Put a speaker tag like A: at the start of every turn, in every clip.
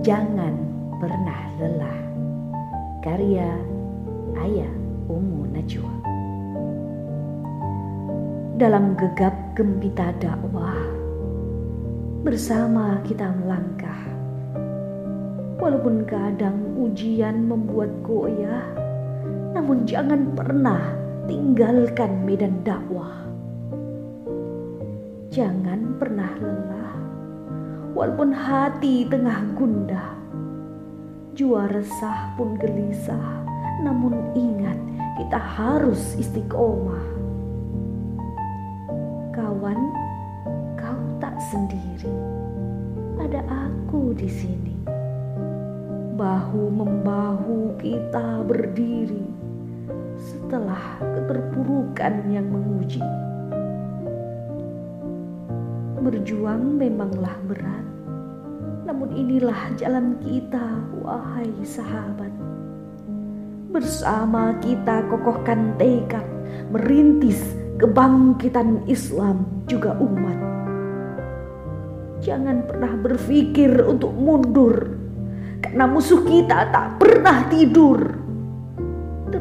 A: Jangan pernah lelah. Karya Ayah Umu Najwa. Dalam gegap gempita dakwah, bersama kita melangkah. Walaupun kadang ujian membuat goyah, namun jangan pernah tinggalkan medan dakwah. Jangan pernah lelah, walaupun hati tengah gundah. Jua resah pun gelisah, namun ingat kita harus istiqomah. Kawan, kau tak sendiri. Ada aku di sini. Bahu membahu kita berdiri setelah keterpurukan yang menguji. Berjuang memanglah berat, namun inilah jalan kita, wahai sahabat. Bersama kita kokohkan tekad merintis kebangkitan Islam juga umat. Jangan pernah berpikir untuk mundur, karena musuh kita tak pernah tidur.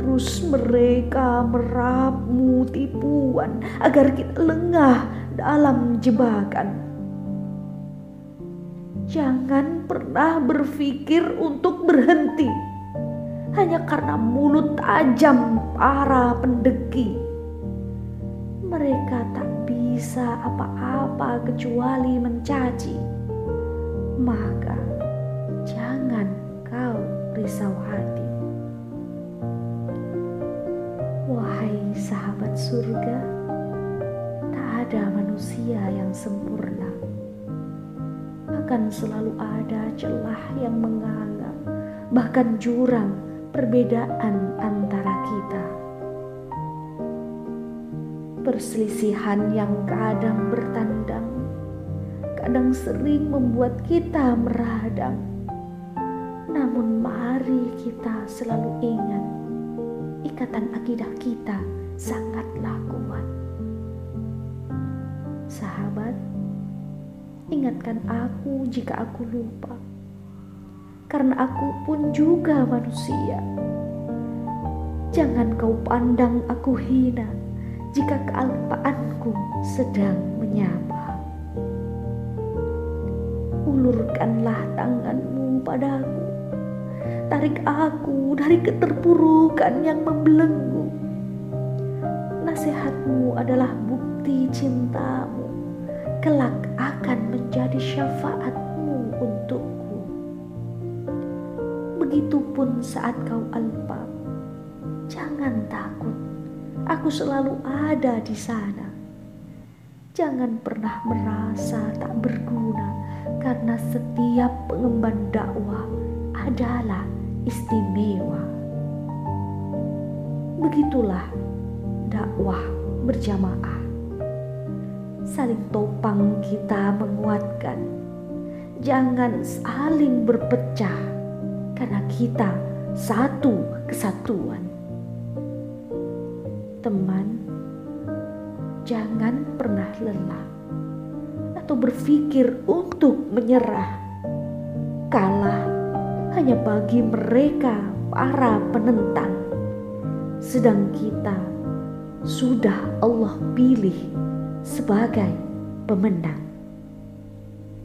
A: Terus mereka meramu tipuan agar kita lengah dalam jebakan. Jangan pernah berpikir untuk berhenti hanya karena mulut tajam para pendeki. Mereka tak bisa apa-apa kecuali mencaci. Maka jangan kau risau hati. Surga, ada manusia yang sempurna. Akan selalu ada celah yang menganga, bahkan jurang perbedaan antara kita. Perselisihan yang kadang bertandang, kadang sering membuat kita meradang. Namun mari kita selalu ingat, ikatan akidah kita ingatkan aku jika aku lupa, karena aku pun juga manusia. Jangan kau pandang aku hina jika kealpaanku sedang menyapa. Ulurkanlah tanganmu padaku, tarik aku dari keterpurukan yang membelenggu. Nasihatmu adalah bukti cintamu kelak akan menjadi syafaatmu untukku. Begitupun saat kau alpa, jangan takut, aku selalu ada di sana. Jangan pernah merasa tak berguna karena setiap pengemban dakwah adalah istimewa. Begitulah dakwah berjamaah saling topang kita menguatkan. Jangan saling berpecah karena kita satu kesatuan. Teman, jangan pernah lelah atau berpikir untuk menyerah. Kalah hanya bagi mereka para penentang. Sedang kita sudah Allah pilih sebagai pemenang.